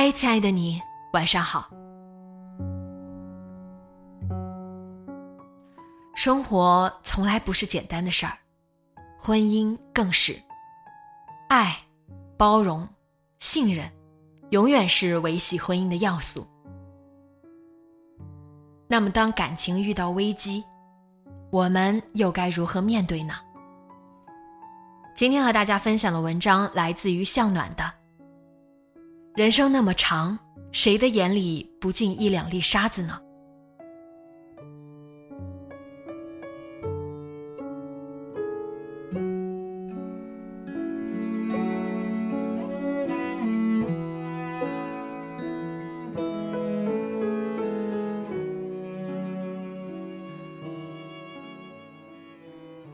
嗨，亲爱的你，晚上好。生活从来不是简单的事儿，婚姻更是。爱、包容、信任，永远是维系婚姻的要素。那么，当感情遇到危机，我们又该如何面对呢？今天和大家分享的文章来自于向暖的。人生那么长，谁的眼里不进一两粒沙子呢？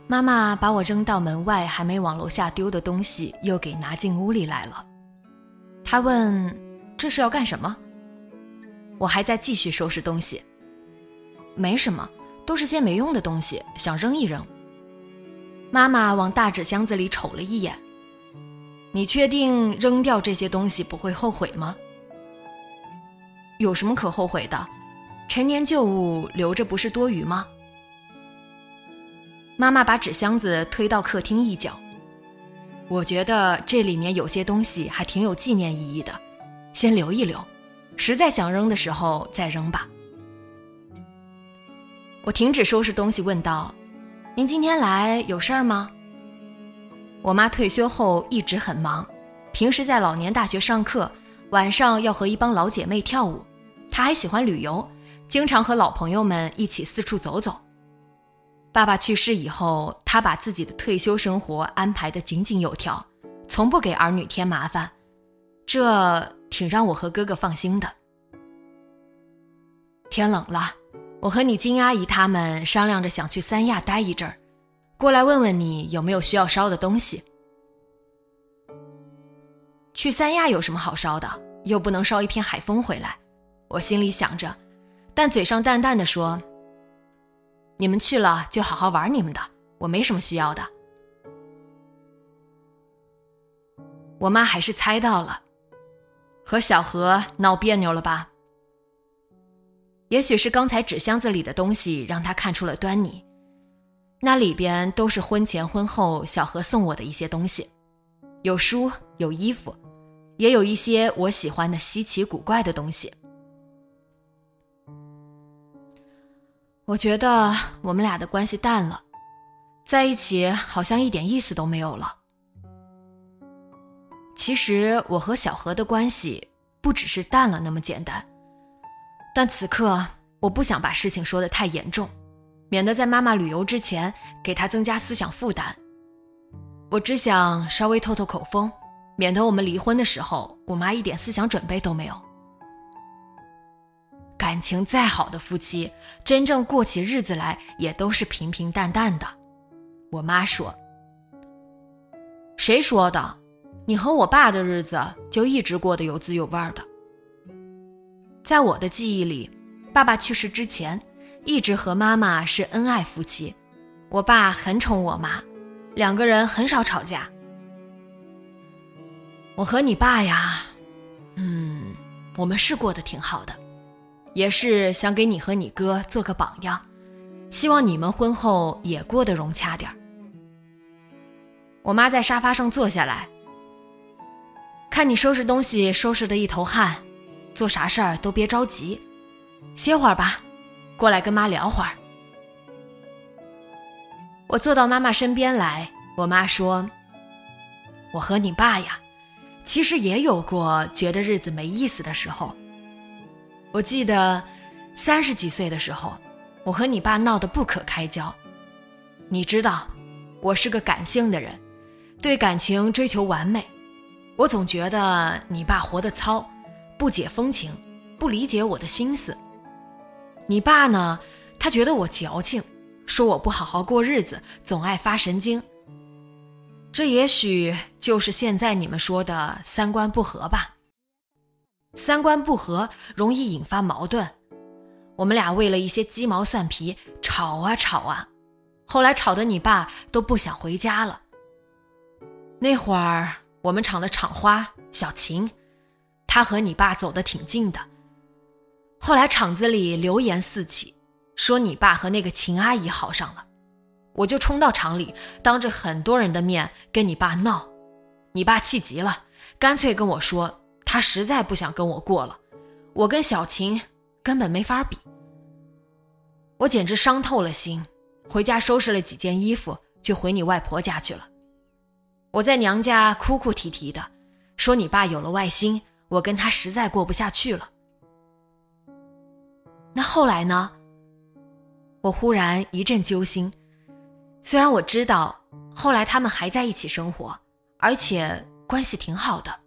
妈妈把我扔到门外还没往楼下丢的东西又给拿进屋里来了。他问：“这是要干什么？”我还在继续收拾东西。没什么，都是些没用的东西，想扔一扔。妈妈往大纸箱子里瞅了一眼。你确定扔掉这些东西不会后悔吗？有什么可后悔的？陈年旧物留着不是多余吗？妈妈把纸箱子推到客厅一角。我觉得这里面有些东西还挺有纪念意义的，先留一留，实在想扔的时候再扔吧。我停止收拾东西，问道：“您今天来有事儿吗？”我妈退休后一直很忙，平时在老年大学上课，晚上要和一帮老姐妹跳舞。她还喜欢旅游，经常和老朋友们一起四处走走。爸爸去世以后，他把自己的退休生活安排得井井有条，从不给儿女添麻烦，这挺让我和哥哥放心的。天冷了，我和你金阿姨他们商量着想去三亚待一阵儿，过来问问你有没有需要烧的东西。去三亚有什么好烧的？又不能烧一片海风回来。我心里想着，但嘴上淡淡的说。你们去了就好好玩你们的，我没什么需要的。我妈还是猜到了，和小何闹别扭了吧？也许是刚才纸箱子里的东西让她看出了端倪，那里边都是婚前婚后小何送我的一些东西，有书有衣服，也有一些我喜欢的稀奇古怪的东西。我觉得我们俩的关系淡了，在一起好像一点意思都没有了。其实我和小何的关系不只是淡了那么简单，但此刻我不想把事情说的太严重，免得在妈妈旅游之前给她增加思想负担。我只想稍微透透口风，免得我们离婚的时候，我妈一点思想准备都没有。感情再好的夫妻，真正过起日子来也都是平平淡淡的。我妈说：“谁说的？你和我爸的日子就一直过得有滋有味的。”在我的记忆里，爸爸去世之前，一直和妈妈是恩爱夫妻。我爸很宠我妈，两个人很少吵架。我和你爸呀，嗯，我们是过得挺好的。也是想给你和你哥做个榜样，希望你们婚后也过得融洽点儿。我妈在沙发上坐下来，看你收拾东西收拾的一头汗，做啥事儿都别着急，歇会儿吧，过来跟妈聊会儿。我坐到妈妈身边来，我妈说：“我和你爸呀，其实也有过觉得日子没意思的时候。我记得三十几岁的时候，我和你爸闹得不可开交。你知道，我是个感性的人，对感情追求完美。我总觉得你爸活得糙，不解风情，不理解我的心思。你爸呢，他觉得我矫情。”说我不好好过日子，总爱发神经。这也许就是现在你们说的三观不合吧。三观不合容易引发矛盾，我们俩为了一些鸡毛蒜皮吵啊吵啊，后来吵得你爸都不想回家了。那会儿我们厂的厂花小琴，她和你爸走得挺近的，后来厂子里流言四起。说你爸和那个秦阿姨好上了，我就冲到厂里，当着很多人的面跟你爸闹，你爸气急了，干脆跟我说他实在不想跟我过了，我跟小琴根本没法比。我简直伤透了心，回家收拾了几件衣服就回你外婆家去了。我在娘家哭哭啼啼的，说你爸有了外心，我跟他实在过不下去了。那后来呢？我忽然一阵揪心，虽然我知道后来他们还在一起生活，而且关系挺好的。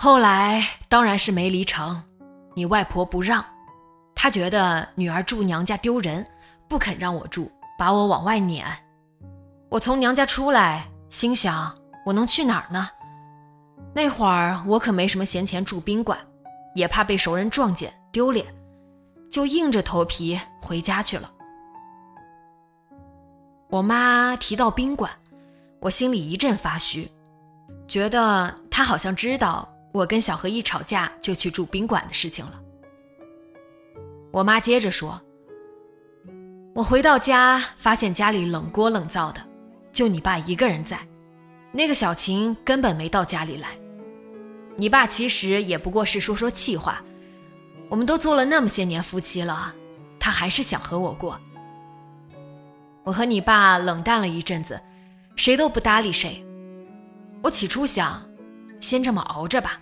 后来当然是没离成，你外婆不让，她觉得女儿住娘家丢人，不肯让我住，把我往外撵。我从娘家出来，心想我能去哪儿呢？那会儿我可没什么闲钱住宾馆，也怕被熟人撞见丢脸。就硬着头皮回家去了。我妈提到宾馆，我心里一阵发虚，觉得她好像知道我跟小何一吵架就去住宾馆的事情了。我妈接着说：“我回到家，发现家里冷锅冷灶的，就你爸一个人在，那个小琴根本没到家里来。你爸其实也不过是说说气话。”我们都做了那么些年夫妻了，他还是想和我过。我和你爸冷淡了一阵子，谁都不搭理谁。我起初想，先这么熬着吧，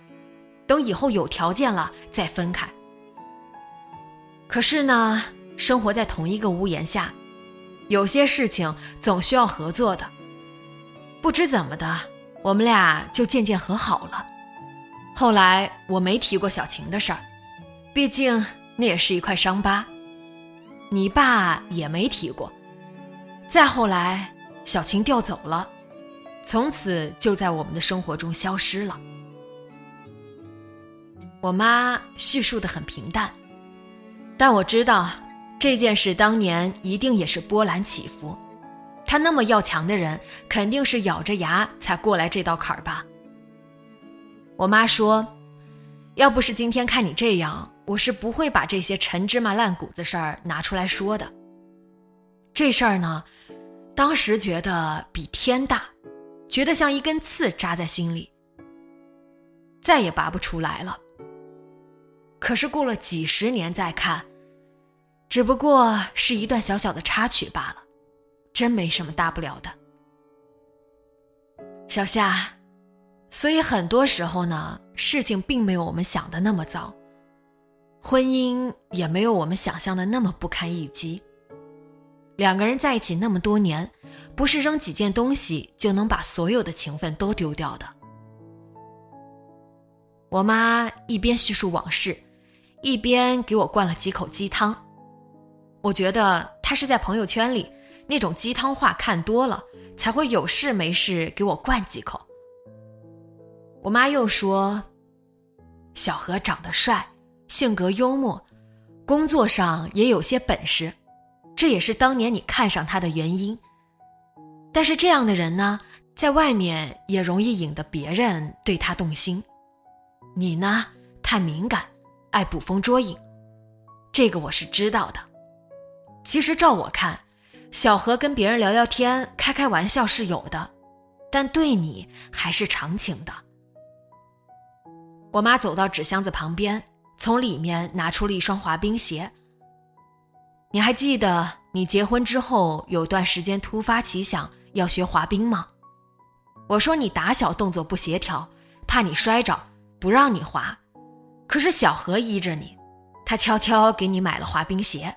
等以后有条件了再分开。可是呢，生活在同一个屋檐下，有些事情总需要合作的。不知怎么的，我们俩就渐渐和好了。后来我没提过小晴的事儿。毕竟那也是一块伤疤，你爸也没提过。再后来，小晴调走了，从此就在我们的生活中消失了。我妈叙述的很平淡，但我知道这件事当年一定也是波澜起伏。她那么要强的人，肯定是咬着牙才过来这道坎儿吧。我妈说：“要不是今天看你这样。”我是不会把这些陈芝麻烂谷子事儿拿出来说的。这事儿呢，当时觉得比天大，觉得像一根刺扎在心里，再也拔不出来了。可是过了几十年再看，只不过是一段小小的插曲罢了，真没什么大不了的。小夏，所以很多时候呢，事情并没有我们想的那么糟。婚姻也没有我们想象的那么不堪一击。两个人在一起那么多年，不是扔几件东西就能把所有的情分都丢掉的。我妈一边叙述往事，一边给我灌了几口鸡汤。我觉得他是在朋友圈里那种鸡汤话看多了，才会有事没事给我灌几口。我妈又说：“小何长得帅。”性格幽默，工作上也有些本事，这也是当年你看上他的原因。但是这样的人呢，在外面也容易引得别人对他动心。你呢，太敏感，爱捕风捉影，这个我是知道的。其实照我看，小何跟别人聊聊天、开开玩笑是有的，但对你还是长情的。我妈走到纸箱子旁边，从里面拿出了一双滑冰鞋。你还记得你结婚之后有段时间突发奇想要学滑冰吗？我说你打小动作不协调，怕你摔着，不让你滑。可是小何依着你，他悄悄给你买了滑冰鞋。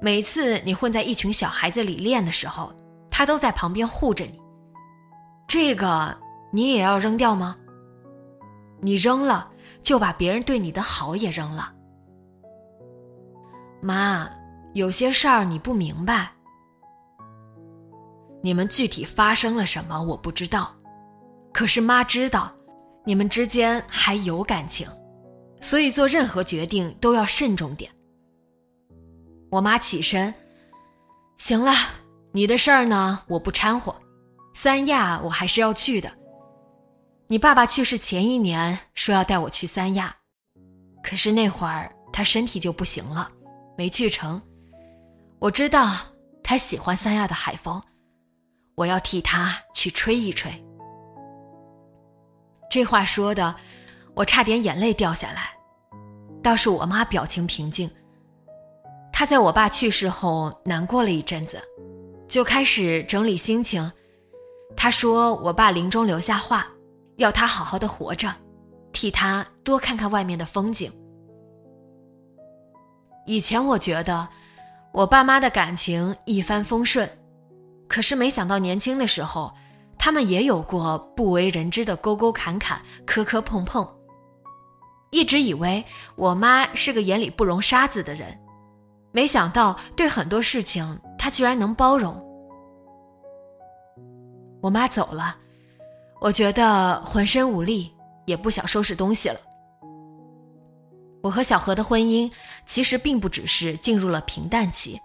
每次你混在一群小孩子里练的时候，他都在旁边护着你。这个你也要扔掉吗？你扔了。就把别人对你的好也扔了。妈，有些事儿你不明白。你们具体发生了什么我不知道，可是妈知道，你们之间还有感情，所以做任何决定都要慎重点。我妈起身，行了，你的事儿呢，我不掺和。三亚我还是要去的。你爸爸去世前一年说要带我去三亚，可是那会儿他身体就不行了，没去成。我知道他喜欢三亚的海风，我要替他去吹一吹。这话说的，我差点眼泪掉下来。倒是我妈表情平静，她在我爸去世后难过了一阵子，就开始整理心情。她说我爸临终留下话。要他好好的活着，替他多看看外面的风景。以前我觉得我爸妈的感情一帆风顺，可是没想到年轻的时候，他们也有过不为人知的沟沟坎坎、磕磕碰碰。一直以为我妈是个眼里不容沙子的人，没想到对很多事情她居然能包容。我妈走了。我觉得浑身无力，也不想收拾东西了。我和小何的婚姻其实并不只是进入了平淡期，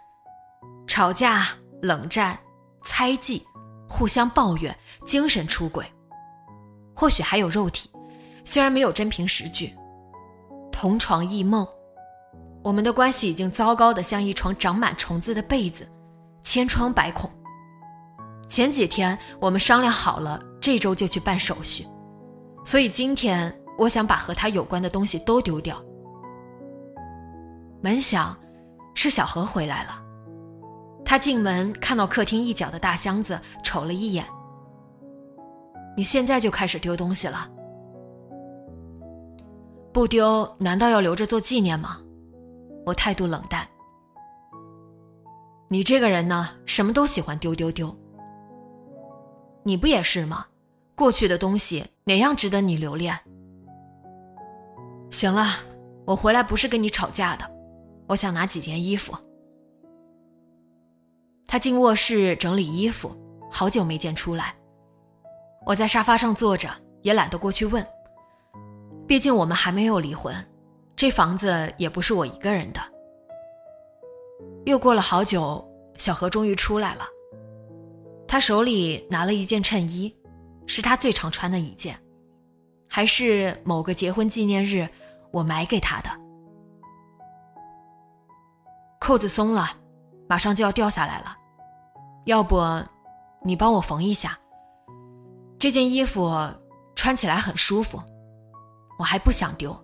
吵架、冷战、猜忌、互相抱怨、精神出轨，或许还有肉体，虽然没有真凭实据，同床异梦，我们的关系已经糟糕的像一床长满虫子的被子，千疮百孔。前几天我们商量好了，这周就去办手续，所以今天我想把和他有关的东西都丢掉。门响，是小何回来了。他进门看到客厅一角的大箱子，瞅了一眼。你现在就开始丢东西了？不丢，难道要留着做纪念吗？我态度冷淡。你这个人呢，什么都喜欢丢丢丢。你不也是吗？过去的东西哪样值得你留恋？行了，我回来不是跟你吵架的，我想拿几件衣服。他进卧室整理衣服，好久没见出来。我在沙发上坐着，也懒得过去问。毕竟我们还没有离婚，这房子也不是我一个人的。又过了好久，小何终于出来了。他手里拿了一件衬衣，是他最常穿的一件，还是某个结婚纪念日我买给他的。扣子松了，马上就要掉下来了，要不你帮我缝一下？这件衣服穿起来很舒服，我还不想丢。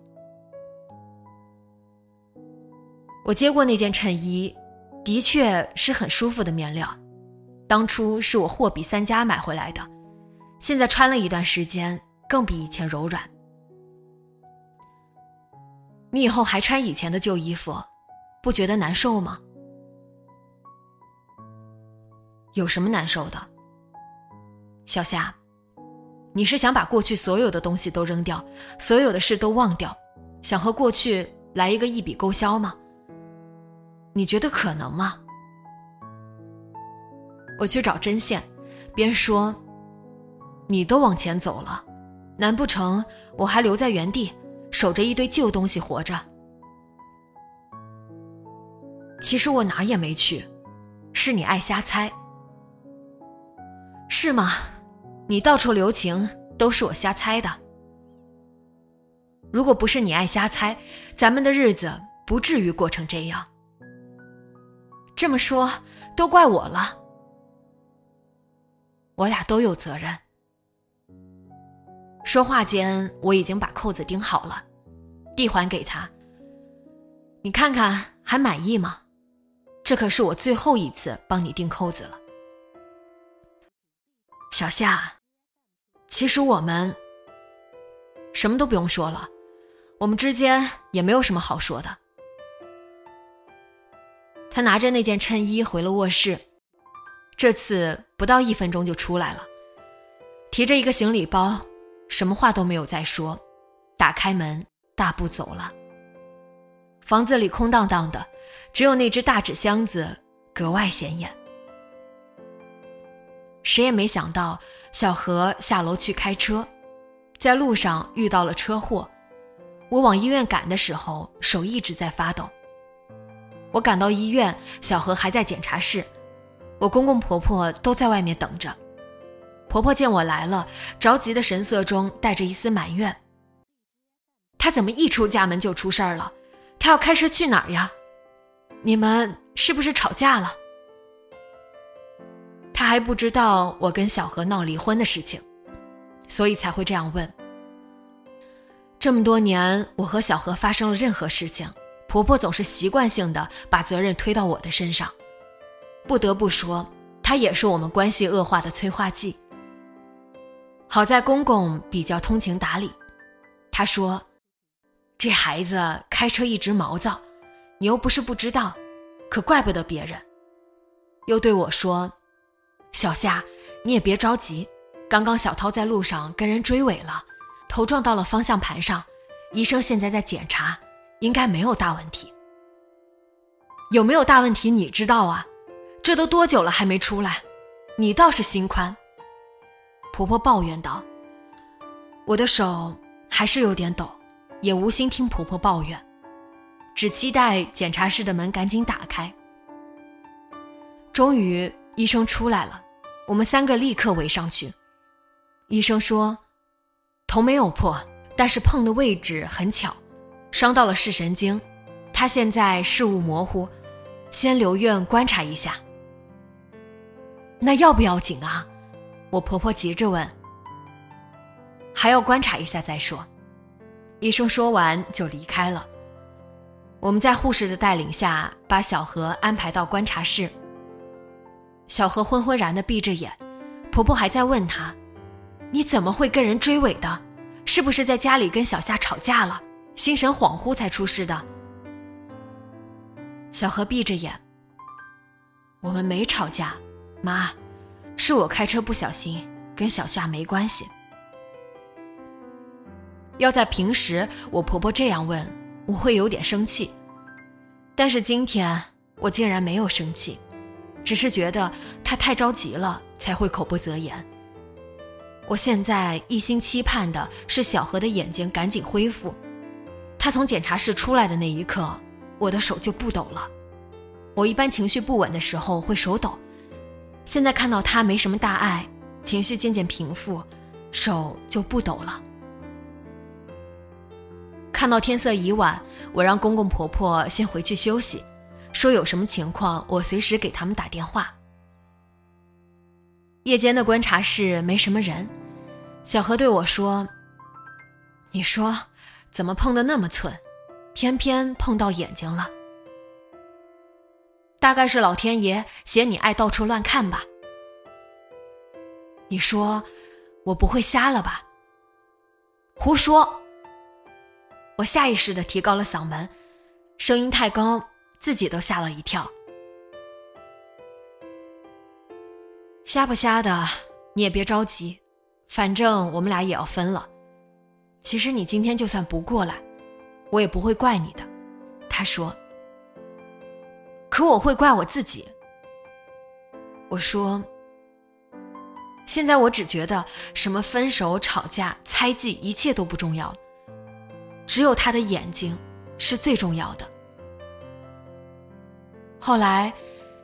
我接过那件衬衣，的确是很舒服的面料。当初是我货比三家买回来的，现在穿了一段时间，更比以前柔软。你以后还穿以前的旧衣服，不觉得难受吗？有什么难受的？小夏，你是想把过去所有的东西都扔掉，所有的事都忘掉，想和过去来一个一笔勾销吗？你觉得可能吗？我去找针线，边说：“你都往前走了，难不成我还留在原地，守着一堆旧东西活着？”其实我哪也没去，是你爱瞎猜，是吗？你到处留情，都是我瞎猜的。如果不是你爱瞎猜，咱们的日子不至于过成这样。这么说，都怪我了。我俩都有责任。说话间，我已经把扣子钉好了，递还给他。你看看，还满意吗？这可是我最后一次帮你钉扣子了，小夏。其实我们什么都不用说了，我们之间也没有什么好说的。他拿着那件衬衣回了卧室，这次不到一分钟就出来了，提着一个行李包，什么话都没有再说，打开门，大步走了。房子里空荡荡的，只有那只大纸箱子格外显眼。谁也没想到，小何下楼去开车，在路上遇到了车祸。我往医院赶的时候，手一直在发抖。我赶到医院，小何还在检查室，我公公婆婆都在外面等着。婆婆见我来了，着急的神色中带着一丝埋怨：“他怎么一出家门就出事儿了？”他要开车去哪儿呀？你们是不是吵架了？他还不知道我跟小何闹离婚的事情，所以才会这样问。这么多年，我和小何发生了任何事情，婆婆总是习惯性的把责任推到我的身上。不得不说，她也是我们关系恶化的催化剂。好在公公比较通情达理，他说。这孩子开车一直毛躁，你又不是不知道，可怪不得别人。又对我说：“小夏，你也别着急，刚刚小涛在路上跟人追尾了，头撞到了方向盘上，医生现在在检查，应该没有大问题。有没有大问题你知道啊？这都多久了还没出来？你倒是心宽。”婆婆抱怨道：“我的手还是有点抖。”也无心听婆婆抱怨，只期待检查室的门赶紧打开。终于，医生出来了，我们三个立刻围上去。医生说，头没有破，但是碰的位置很巧，伤到了视神经，他现在视物模糊，先留院观察一下。那要不要紧啊？我婆婆急着问。还要观察一下再说。医生说完就离开了。我们在护士的带领下，把小何安排到观察室。小何昏昏然的闭着眼，婆婆还在问他：“你怎么会跟人追尾的？是不是在家里跟小夏吵架了，心神恍惚才出事的？”小何闭着眼：“我们没吵架，妈，是我开车不小心，跟小夏没关系。”要在平时，我婆婆这样问，我会有点生气。但是今天我竟然没有生气，只是觉得他太着急了，才会口不择言。我现在一心期盼的是小何的眼睛赶紧恢复。他从检查室出来的那一刻，我的手就不抖了。我一般情绪不稳的时候会手抖，现在看到他没什么大碍，情绪渐渐平复，手就不抖了。看到天色已晚，我让公公婆婆先回去休息，说有什么情况我随时给他们打电话。夜间的观察室没什么人，小何对我说：“你说怎么碰的那么寸，偏偏碰到眼睛了？大概是老天爷嫌你爱到处乱看吧？你说我不会瞎了吧？胡说！”我下意识的提高了嗓门，声音太高，自己都吓了一跳。瞎不瞎的，你也别着急，反正我们俩也要分了。其实你今天就算不过来，我也不会怪你的。他说。可我会怪我自己。我说。现在我只觉得什么分手、吵架、猜忌，一切都不重要了。只有他的眼睛是最重要的。后来，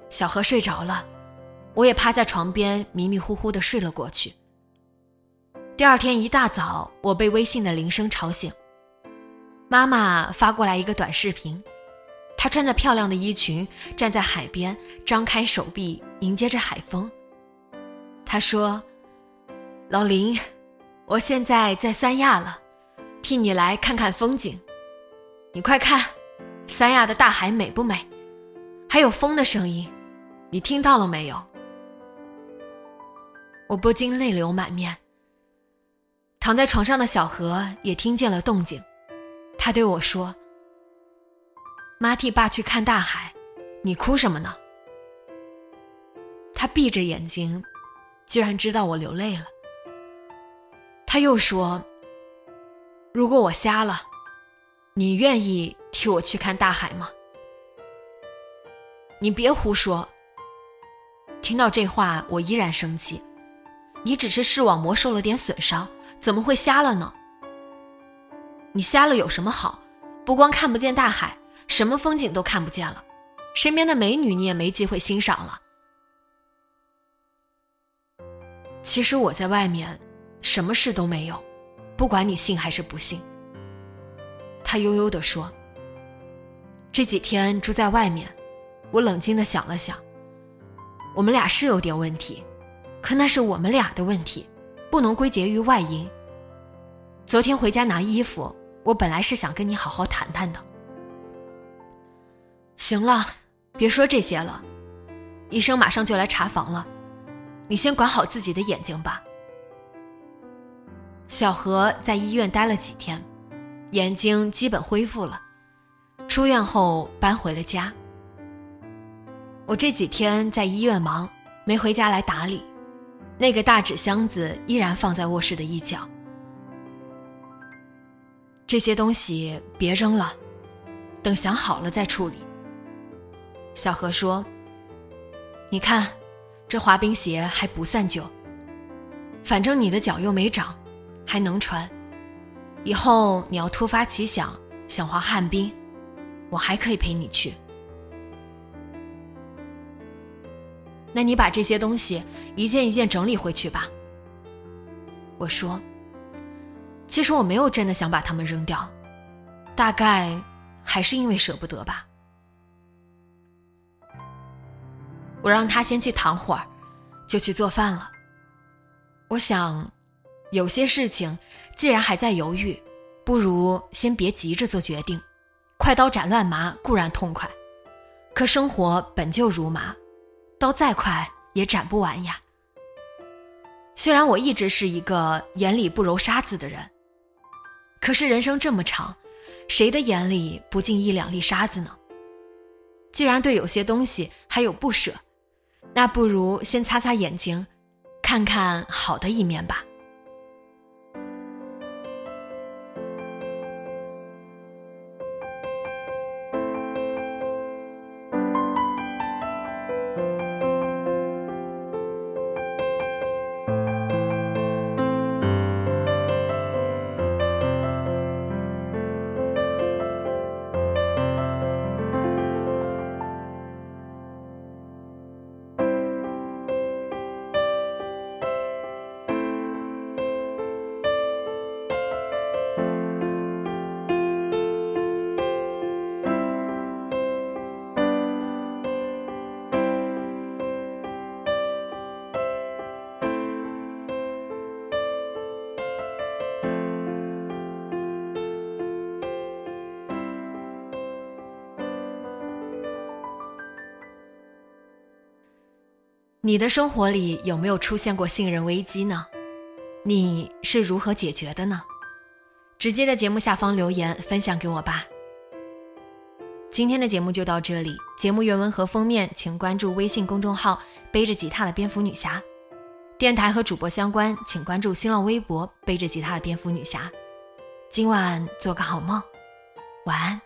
小何睡着了，我也趴在床边迷迷糊糊的睡了过去。第二天一大早，我被微信的铃声吵醒，妈妈发过来一个短视频，她穿着漂亮的衣裙站在海边，张开手臂迎接着海风。她说：“老林，我现在在三亚了，替你来看看风景。你快看，三亚的大海美不美？还有风的声音，你听到了没有？”我不禁泪流满面。躺在床上的小何也听见了动静，他对我说：“妈替爸去看大海，你哭什么呢？”他闭着眼睛，居然知道我流泪了。他又说：“如果我瞎了，你愿意替我去看大海吗？”你别胡说。听到这话，我依然生气。你只是视网膜受了点损伤。怎么会瞎了呢？你瞎了有什么好？不光看不见大海，什么风景都看不见了，身边的美女你也没机会欣赏了。其实我在外面，什么事都没有，不管你信还是不信。他悠悠地说：“这几天住在外面，我冷静地想了想，我们俩是有点问题，可那是我们俩的问题。”不能归结于外因。昨天回家拿衣服，我本来是想跟你好好谈谈的。行了，别说这些了，医生马上就来查房了，你先管好自己的眼睛吧。小何在医院待了几天，眼睛基本恢复了，出院后搬回了家。我这几天在医院忙，没回家来打理。那个大纸箱子依然放在卧室的一角。这些东西别扔了，等想好了再处理。小何说：“你看，这滑冰鞋还不算旧，反正你的脚又没长，还能穿。以后你要突发奇想想滑旱冰，我还可以陪你去。”那你把这些东西一件一件整理回去吧。我说：“其实我没有真的想把它们扔掉，大概还是因为舍不得吧。”我让他先去躺会儿，就去做饭了。我想，有些事情既然还在犹豫，不如先别急着做决定。快刀斩乱麻固然痛快，可生活本就如麻。刀再快也斩不完呀。虽然我一直是一个眼里不揉沙子的人，可是人生这么长，谁的眼里不进一两粒沙子呢？既然对有些东西还有不舍，那不如先擦擦眼睛，看看好的一面吧。你的生活里有没有出现过信任危机呢？你是如何解决的呢？直接在节目下方留言分享给我吧。今天的节目就到这里，节目原文和封面请关注微信公众号“背着吉他的蝙蝠女侠”，电台和主播相关请关注新浪微博“背着吉他的蝙蝠女侠”。今晚做个好梦，晚安。